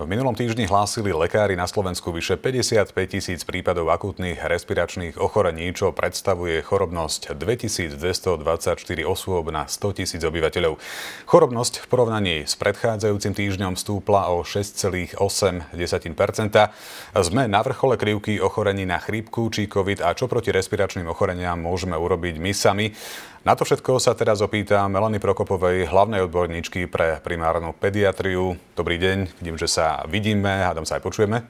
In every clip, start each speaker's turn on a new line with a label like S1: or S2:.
S1: V minulom týždni hlásili lekári na Slovensku vyše 55 tisíc prípadov akútnych respiračných ochorení, čo predstavuje chorobnosť 2224 osôb na 100 tisíc obyvateľov. Chorobnosť v porovnaní s predchádzajúcim týždňom stúpla o 6,8 Sme na vrchole krivky ochorení na chrípku či COVID a čo proti respiračným ochoreniam môžeme urobiť my sami. Na to všetko sa teraz opýtam Melany Prokopovej, hlavnej odborníčky pre primárnu pediatriu. Dobrý deň, vidím, že sa vidíme, hádam sa aj počujeme.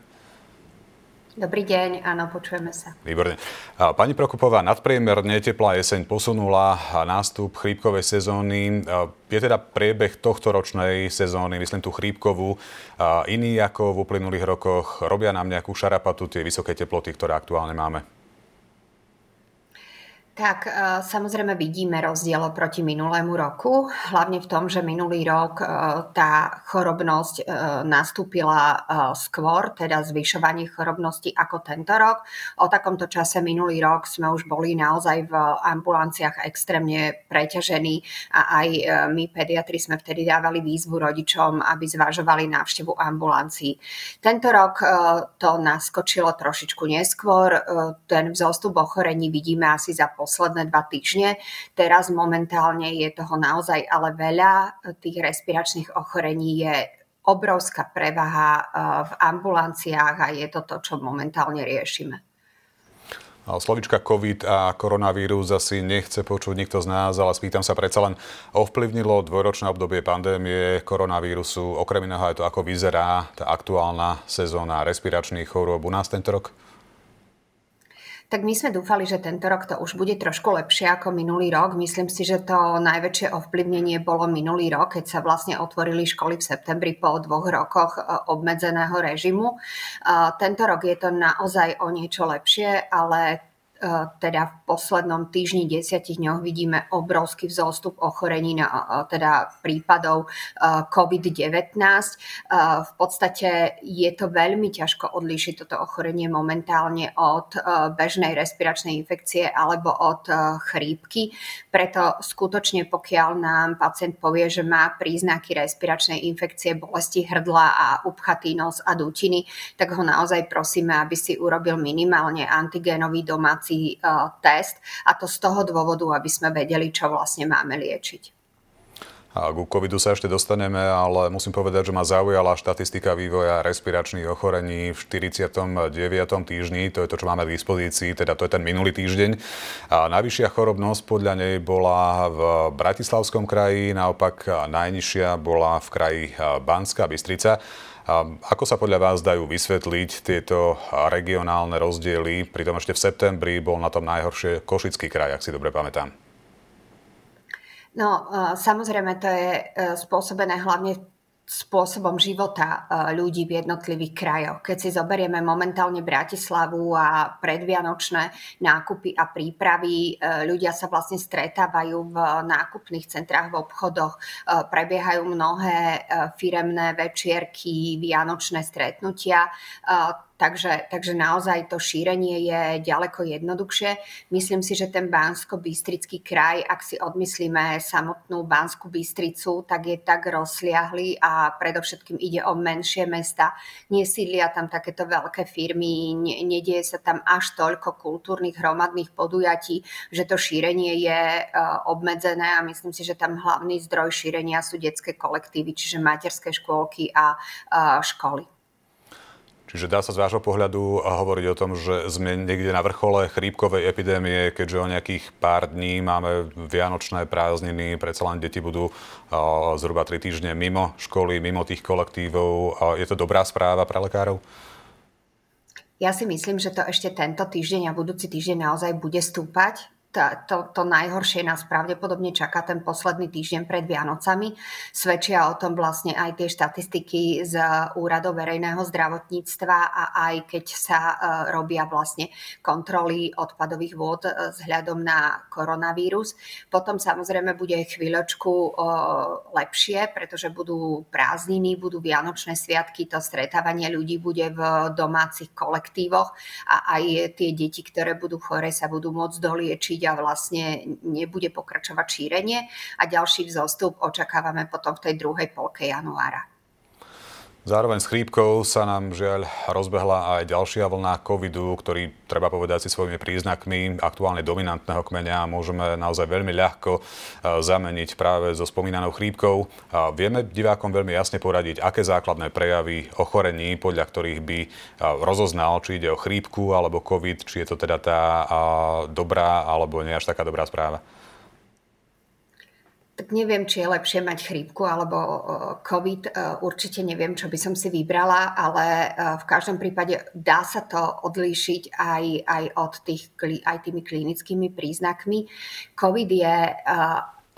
S2: Dobrý deň, áno, počujeme sa.
S1: Výborne. Pani Prokopová, nadpriemerne teplá jeseň posunula nástup chrípkovej sezóny. Je teda priebeh tohto ročnej sezóny, myslím tú chrípkovú, iný ako v uplynulých rokoch? Robia nám nejakú šarapatu tie vysoké teploty, ktoré aktuálne máme?
S2: Tak e, samozrejme vidíme rozdiel proti minulému roku, hlavne v tom, že minulý rok e, tá chorobnosť e, nastúpila skôr, teda zvyšovanie chorobnosti ako tento rok. O takomto čase minulý rok sme už boli naozaj v ambulanciách extrémne preťažení a aj my pediatri sme vtedy dávali výzvu rodičom, aby zvažovali návštevu ambulancií. Tento rok to naskočilo trošičku neskôr, ten vzostup ochorení vidíme asi za posledný posledné dva týždne. Teraz momentálne je toho naozaj ale veľa. Tých respiračných ochorení je obrovská prevaha eh, v ambulanciách a je to to, čo momentálne riešime.
S1: Slovička COVID a koronavírus asi nechce počuť nikto z nás, ale spýtam sa predsa len, ovplyvnilo dvojročné obdobie pandémie koronavírusu, okrem iného aj to, ako vyzerá tá aktuálna sezóna respiračných chorôb u nás tento rok?
S2: Tak my sme dúfali, že tento rok to už bude trošku lepšie ako minulý rok. Myslím si, že to najväčšie ovplyvnenie bolo minulý rok, keď sa vlastne otvorili školy v septembri po dvoch rokoch e, obmedzeného režimu. E, tento rok je to naozaj o niečo lepšie, ale teda v poslednom týždni, desiatich dňoch vidíme obrovský vzostup ochorení na e, teda prípadov e, COVID-19. V podstate je to veľmi ťažko odlíšiť toto ochorenie momentálne od bežnej respiračnej infekcie alebo od chrípky. Preto skutočne pokiaľ nám pacient povie, že má príznaky respiračnej infekcie, bolesti hrdla a upchatý nos a dutiny, tak ho naozaj prosíme, aby si urobil minimálne antigénový domáci domáci test a to z toho dôvodu, aby sme vedeli, čo vlastne máme liečiť.
S1: A ku covidu sa ešte dostaneme, ale musím povedať, že ma zaujala štatistika vývoja respiračných ochorení v 49. týždni, to je to, čo máme k dispozícii, teda to je ten minulý týždeň. A najvyššia chorobnosť podľa nej bola v Bratislavskom kraji, naopak najnižšia bola v kraji Banská Bystrica. Ako sa podľa vás dajú vysvetliť tieto regionálne rozdiely? Pritom ešte v septembri bol na tom najhoršie Košický kraj, ak si dobre pamätám.
S2: No, samozrejme, to je e, spôsobené hlavne spôsobom života e, ľudí v jednotlivých krajoch. Keď si zoberieme momentálne Bratislavu a predvianočné nákupy a prípravy, e, ľudia sa vlastne stretávajú v nákupných centrách, v obchodoch, e, prebiehajú mnohé firemné večierky, vianočné stretnutia Takže, takže naozaj to šírenie je ďaleko jednoduchšie. Myslím si, že ten Bansko-Bystrický kraj, ak si odmyslíme samotnú Banskú Bystricu, tak je tak rozliahly a predovšetkým ide o menšie mesta. Nesídlia tam takéto veľké firmy, nedieje sa tam až toľko kultúrnych hromadných podujatí, že to šírenie je e, obmedzené a myslím si, že tam hlavný zdroj šírenia sú detské kolektívy, čiže materské škôlky a školy.
S1: Čiže dá sa z vášho pohľadu hovoriť o tom, že sme niekde na vrchole chrípkovej epidémie, keďže o nejakých pár dní máme vianočné prázdniny, predsa len deti budú zhruba 3 týždne mimo školy, mimo tých kolektívov. Je to dobrá správa pre lekárov?
S2: Ja si myslím, že to ešte tento týždeň a budúci týždeň naozaj bude stúpať to, to najhoršie nás pravdepodobne čaká ten posledný týždeň pred Vianocami. Svedčia o tom vlastne aj tie štatistiky z Úradov verejného zdravotníctva a aj keď sa uh, robia vlastne kontroly odpadových vôd uh, vzhľadom na koronavírus. Potom samozrejme bude chvíľočku uh, lepšie, pretože budú prázdniny, budú Vianočné sviatky, to stretávanie ľudí bude v domácich kolektívoch a aj tie deti, ktoré budú chore, sa budú môcť doliečiť a vlastne nebude pokračovať šírenie a ďalší vzostup očakávame potom v tej druhej polke januára.
S1: Zároveň s chrípkou sa nám žiaľ rozbehla aj ďalšia vlna covidu, ktorý, treba povedať si svojimi príznakmi aktuálne dominantného kmeňa môžeme naozaj veľmi ľahko e, zameniť práve so spomínanou chrípkou. Vieme divákom veľmi jasne poradiť, aké základné prejavy ochorení, podľa ktorých by e, rozoznal, či ide o chrípku alebo covid, či je to teda tá dobrá alebo nie až taká dobrá správa
S2: tak neviem, či je lepšie mať chrípku alebo COVID. E, určite neviem, čo by som si vybrala, ale e, v každom prípade dá sa to odlíšiť aj, aj od tých, aj tými klinickými príznakmi. COVID je e,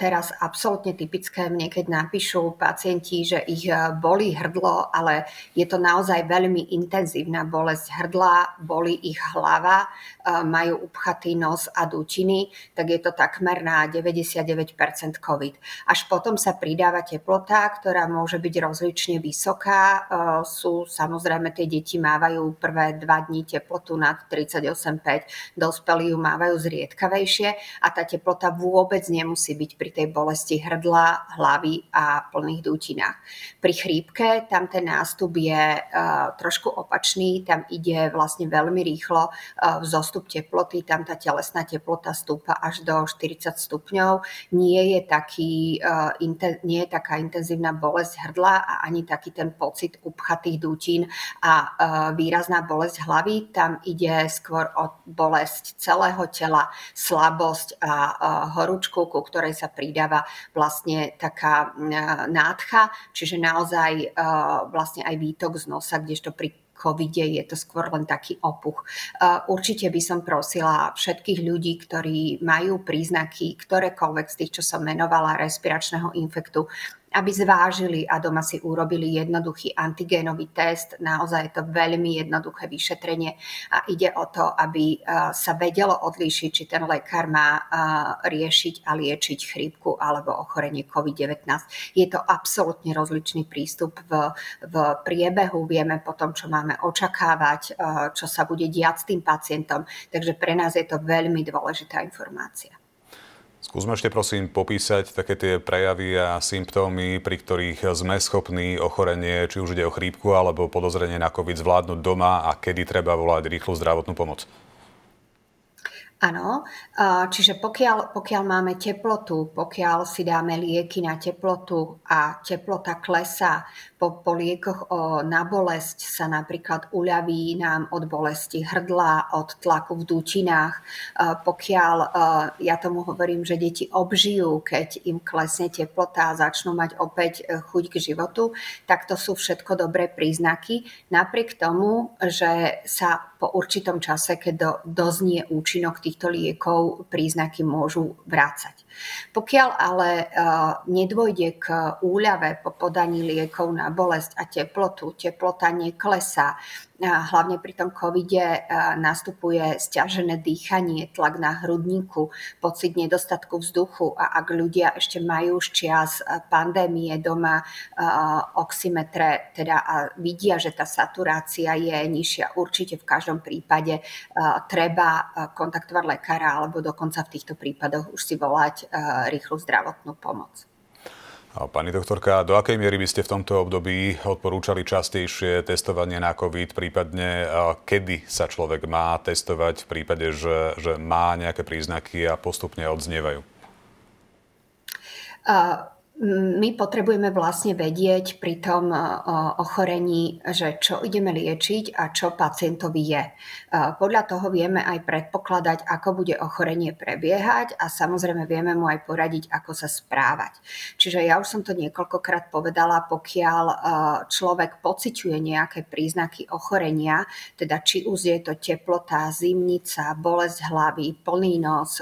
S2: teraz absolútne typické. Mne keď napíšu pacienti, že ich eh, bolí hrdlo, ale je to naozaj veľmi intenzívna bolesť hrdla, bolí ich hlava, eh, majú upchatý nos a dutiny, tak je to takmer na 99% COVID. Až potom sa pridáva teplota, ktorá môže byť rozlične vysoká. Eh, sú samozrejme, tie deti mávajú prvé dva dní teplotu nad 38,5, dospelí ju mávajú zriedkavejšie a tá teplota vôbec nemusí byť pri tej bolesti hrdla, hlavy a plných dútinách. Pri chrípke tam ten nástup je uh, trošku opačný, tam ide vlastne veľmi rýchlo uh, vzostup teploty, tam tá telesná teplota stúpa až do 40 stupňov. Nie je, taký, uh, inten, nie je taká intenzívna bolesť hrdla a ani taký ten pocit upchatých dútin a výrazná bolesť hlavy. Tam ide skôr o bolesť celého tela, slabosť a horúčku, ku ktorej sa pridáva vlastne taká nádcha, čiže naozaj e, vlastne aj výtok z nosa, kdežto pri covide je to skôr len taký opuch. E, určite by som prosila všetkých ľudí, ktorí majú príznaky ktorékoľvek z tých, čo som menovala, respiračného infektu, aby zvážili a doma si urobili jednoduchý antigénový test. Naozaj je to veľmi jednoduché vyšetrenie a ide o to, aby sa vedelo odlíšiť, či ten lekár má riešiť a liečiť chrípku alebo ochorenie COVID-19. Je to absolútne rozličný prístup v, v priebehu. Vieme potom, čo máme očakávať, čo sa bude diať s tým pacientom. Takže pre nás je to veľmi dôležitá informácia.
S1: Skúsme ešte prosím popísať také tie prejavy a symptómy, pri ktorých sme schopní ochorenie, či už ide o chrípku alebo podozrenie na COVID zvládnuť doma a kedy treba volať rýchlu zdravotnú pomoc.
S2: Áno, čiže pokiaľ, pokiaľ máme teplotu, pokiaľ si dáme lieky na teplotu a teplota klesá, po, po liekoch o, na bolesť sa napríklad uľaví nám od bolesti hrdla, od tlaku v dutinách. Pokiaľ, ja tomu hovorím, že deti obžijú, keď im klesne teplota a začnú mať opäť e, chuť k životu, tak to sú všetko dobré príznaky. Napriek tomu, že sa po určitom čase, keď do, doznie účinok týchto liekov, príznaky môžu vrácať. Pokiaľ ale uh, nedôjde k úľave po podaní liekov na bolesť a teplotu, teplota neklesá, hlavne pri tom covide nastupuje stiažené dýchanie, tlak na hrudníku, pocit nedostatku vzduchu a ak ľudia ešte majú už čias pandémie doma oximetre teda a vidia, že tá saturácia je nižšia, určite v každom prípade treba kontaktovať lekára alebo dokonca v týchto prípadoch už si volať rýchlu zdravotnú pomoc.
S1: Pani doktorka, do akej miery by ste v tomto období odporúčali častejšie testovanie na COVID, prípadne kedy sa človek má testovať v prípade, že, že má nejaké príznaky a postupne odznievajú?
S2: Uh my potrebujeme vlastne vedieť pri tom ochorení, že čo ideme liečiť a čo pacientovi je. Podľa toho vieme aj predpokladať, ako bude ochorenie prebiehať a samozrejme vieme mu aj poradiť, ako sa správať. Čiže ja už som to niekoľkokrát povedala, pokiaľ človek pociťuje nejaké príznaky ochorenia, teda či už je to teplota, zimnica, bolesť hlavy, plný nos,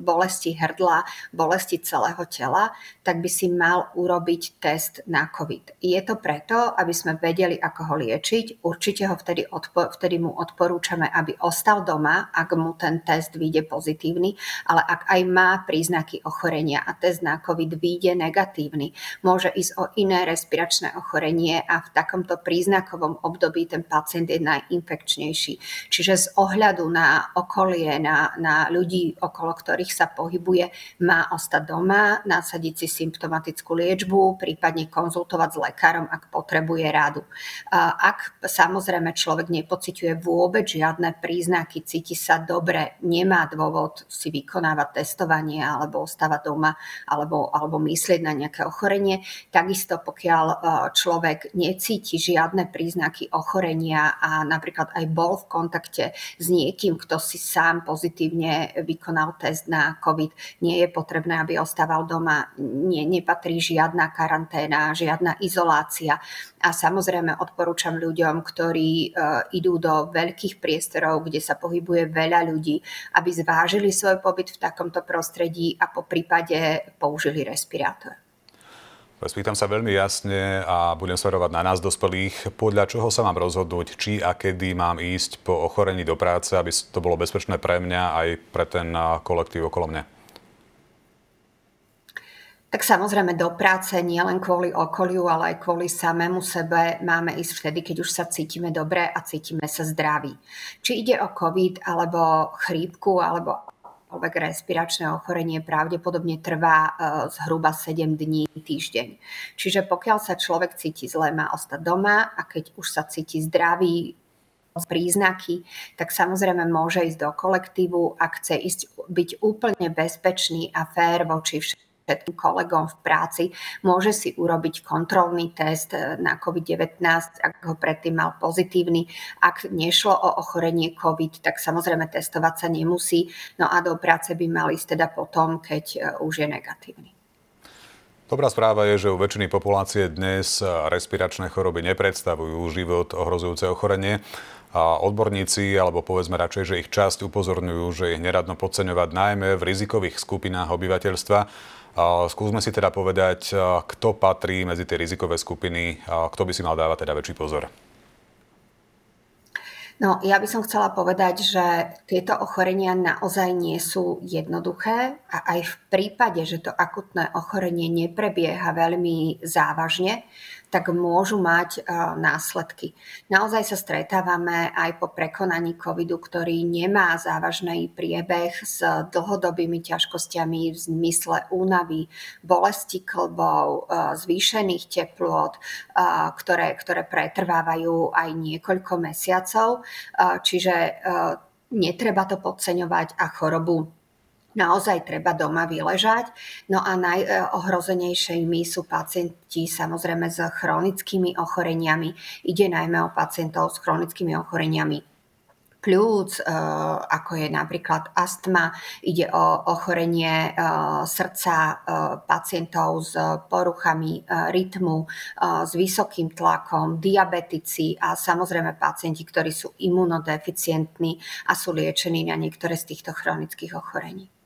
S2: bolesti hrdla, bolesti celého tela, tak by si mal urobiť test na COVID. Je to preto, aby sme vedeli, ako ho liečiť. Určite ho vtedy, odpo- vtedy mu odporúčame, aby ostal doma, ak mu ten test vyjde pozitívny, ale ak aj má príznaky ochorenia a test na COVID vyjde negatívny, môže ísť o iné respiračné ochorenie a v takomto príznakovom období ten pacient je najinfekčnejší. Čiže z ohľadu na okolie, na, na ľudí, okolo ktorých sa pohybuje, má ostať doma, nasadiť si symptoma symptomatickú liečbu, prípadne konzultovať s lekárom, ak potrebuje radu. Ak samozrejme človek nepociťuje vôbec žiadne príznaky, cíti sa dobre, nemá dôvod si vykonávať testovanie alebo ostávať doma alebo, alebo myslieť na nejaké ochorenie, takisto pokiaľ človek necíti žiadne príznaky ochorenia a napríklad aj bol v kontakte s niekým, kto si sám pozitívne vykonal test na COVID, nie je potrebné, aby ostával doma, nie, nepatrí žiadna karanténa, žiadna izolácia. A samozrejme odporúčam ľuďom, ktorí uh, idú do veľkých priestorov, kde sa pohybuje veľa ľudí, aby zvážili svoj pobyt v takomto prostredí a po prípade použili respirátor.
S1: Spýtam sa veľmi jasne a budem smerovať na nás dospelých, podľa čoho sa mám rozhodnúť, či a kedy mám ísť po ochorení do práce, aby to bolo bezpečné pre mňa aj pre ten kolektív okolo mňa.
S2: Tak samozrejme do práce nie len kvôli okoliu, ale aj kvôli samému sebe máme ísť vtedy, keď už sa cítime dobre a cítime sa zdraví. Či ide o COVID, alebo chrípku, alebo akékoľvek respiračné ochorenie pravdepodobne trvá e, zhruba 7 dní, týždeň. Čiže pokiaľ sa človek cíti zle, má ostať doma a keď už sa cíti zdravý, príznaky, tak samozrejme môže ísť do kolektívu a chce ísť byť úplne bezpečný a fér voči všetkým všetkým kolegom v práci, môže si urobiť kontrolný test eh, na COVID-19, ak ho predtým mal pozitívny. Ak nešlo o ochorenie COVID, tak samozrejme testovať sa nemusí, no a do práce by mal ísť teda potom, keď eh, už je negatívny.
S1: Dobrá správa je, že u väčšiny populácie dnes eh, respiračné choroby nepredstavujú život ohrozujúce ochorenie. A odborníci, alebo povedzme radšej, že ich časť upozorňujú, že ich neradno podceňovať najmä v rizikových skupinách obyvateľstva. Skúsme si teda povedať, kto patrí medzi tie rizikové skupiny, kto by si mal dávať teda väčší pozor.
S2: No, ja by som chcela povedať, že tieto ochorenia naozaj nie sú jednoduché a aj v prípade, že to akutné ochorenie neprebieha veľmi závažne, tak môžu mať e, následky. Naozaj sa stretávame aj po prekonaní covidu, ktorý nemá závažný priebeh s dlhodobými ťažkosťami v zmysle únavy, bolesti klbov, e, zvýšených teplot, e, ktoré, ktoré pretrvávajú aj niekoľko mesiacov. Čiže netreba to podceňovať a chorobu naozaj treba doma vyležať. No a najohrozenejšími sú pacienti samozrejme s chronickými ochoreniami. Ide najmä o pacientov s chronickými ochoreniami pľúc, e, ako je napríklad astma, ide o ochorenie e, srdca e, pacientov s poruchami rytmu, s vysokým tlakom, diabetici a samozrejme pacienti, ktorí sú imunodeficientní a sú liečení na niektoré z týchto chronických ochorení.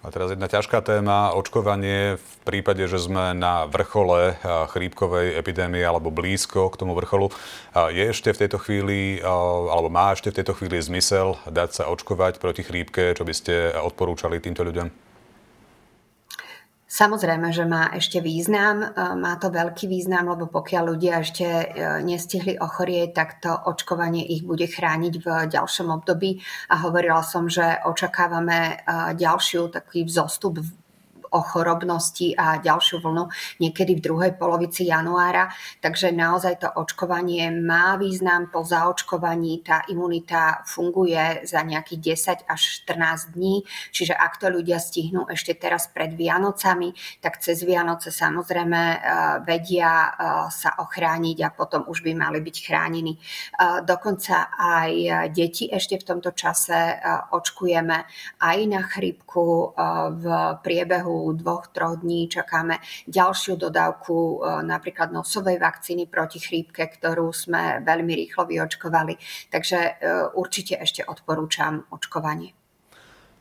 S1: A teraz jedna ťažká téma, očkovanie v prípade, že sme na vrchole chrípkovej epidémie alebo blízko k tomu vrcholu. Je ešte v tejto chvíli, alebo má ešte v tejto chvíli zmysel dať sa očkovať proti chrípke, čo by ste odporúčali týmto ľuďom?
S2: Samozrejme, že má ešte význam. E, má to veľký význam, lebo pokiaľ ľudia ešte e, nestihli ochorieť, tak to očkovanie ich bude chrániť v ďalšom období. A hovorila som, že očakávame e, ďalšiu taký vzostup ochorobnosti a ďalšiu vlnu niekedy v druhej polovici januára. Takže naozaj to očkovanie má význam. Po zaočkovaní tá imunita funguje za nejakých 10 až 14 dní. Čiže ak to ľudia stihnú ešte teraz pred Vianocami, tak cez Vianoce samozrejme e, vedia e, sa ochrániť a potom už by mali byť chránení. E, dokonca aj deti ešte v tomto čase očkujeme aj na chrypku v priebehu dvoch, troch dní čakáme ďalšiu dodávku e, napríklad nosovej vakcíny proti chrípke, ktorú sme veľmi rýchlo vyočkovali. Takže e, určite ešte odporúčam očkovanie.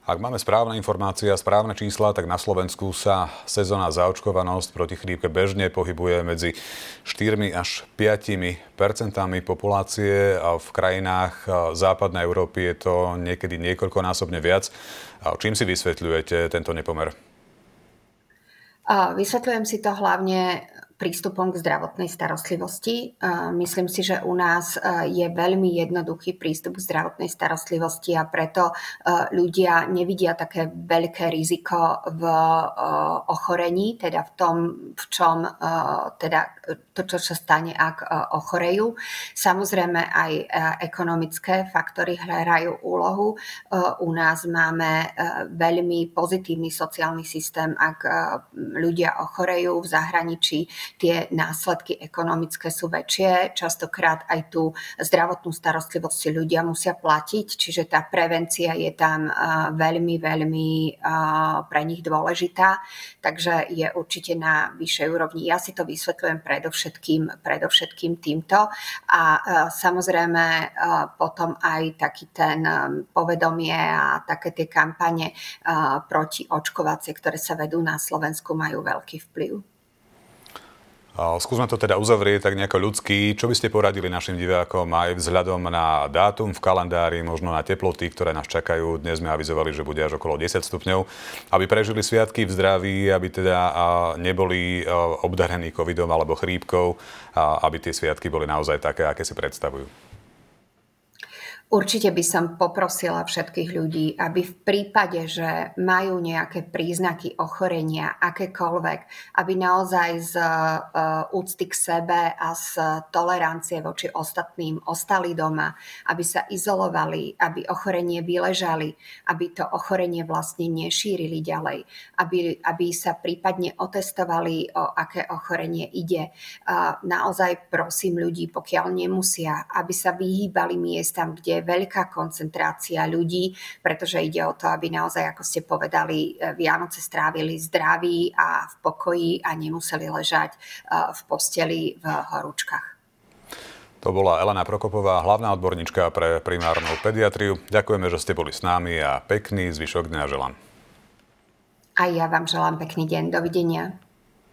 S1: Ak máme správne informácie a správne čísla, tak na Slovensku sa sezónna zaočkovanosť proti chrípke bežne pohybuje medzi 4 až 5 percentami populácie a v krajinách západnej Európy je to niekedy niekoľkonásobne viac. A čím si vysvetľujete tento nepomer?
S2: Vysvetľujem si to hlavne prístupom k zdravotnej starostlivosti. Myslím si, že u nás je veľmi jednoduchý prístup k zdravotnej starostlivosti a preto ľudia nevidia také veľké riziko v ochorení, teda v tom, v čom teda to, čo sa stane, ak ochorejú. Samozrejme aj ekonomické faktory hrajú úlohu. U nás máme veľmi pozitívny sociálny systém, ak ľudia ochorejú v zahraničí, tie následky ekonomické sú väčšie. Častokrát aj tú zdravotnú starostlivosť si ľudia musia platiť, čiže tá prevencia je tam veľmi, veľmi pre nich dôležitá, takže je určite na vyššej úrovni. Ja si to vysvetľujem predovšetkým, predovšetkým týmto a samozrejme potom aj taký ten povedomie a také tie kampane proti očkovacie, ktoré sa vedú na Slovensku, majú veľký vplyv.
S1: Skúsme to teda uzavrieť tak nejako ľudský. Čo by ste poradili našim divákom aj vzhľadom na dátum v kalendári, možno na teploty, ktoré nás čakajú? Dnes sme avizovali, že bude až okolo 10 stupňov. Aby prežili sviatky v zdraví, aby teda neboli obdarení covidom alebo chrípkou, aby tie sviatky boli naozaj také, aké si predstavujú.
S2: Určite by som poprosila všetkých ľudí, aby v prípade, že majú nejaké príznaky ochorenia, akékoľvek, aby naozaj z e, úcty k sebe a z tolerancie voči ostatným ostali doma, aby sa izolovali, aby ochorenie vyležali, aby to ochorenie vlastne nešírili ďalej, aby, aby sa prípadne otestovali, o aké ochorenie ide. Naozaj prosím ľudí, pokiaľ nemusia, aby sa vyhýbali miestam, kde veľká koncentrácia ľudí, pretože ide o to, aby naozaj, ako ste povedali, e, Vianoce strávili zdraví a v pokoji a nemuseli ležať e, v posteli v horúčkach.
S1: To bola Elena Prokopová, hlavná odborníčka pre primárnu pediatriu. Ďakujeme, že ste boli s nami a pekný zvyšok dňa želám.
S2: A ja vám želám pekný deň. Dovidenia.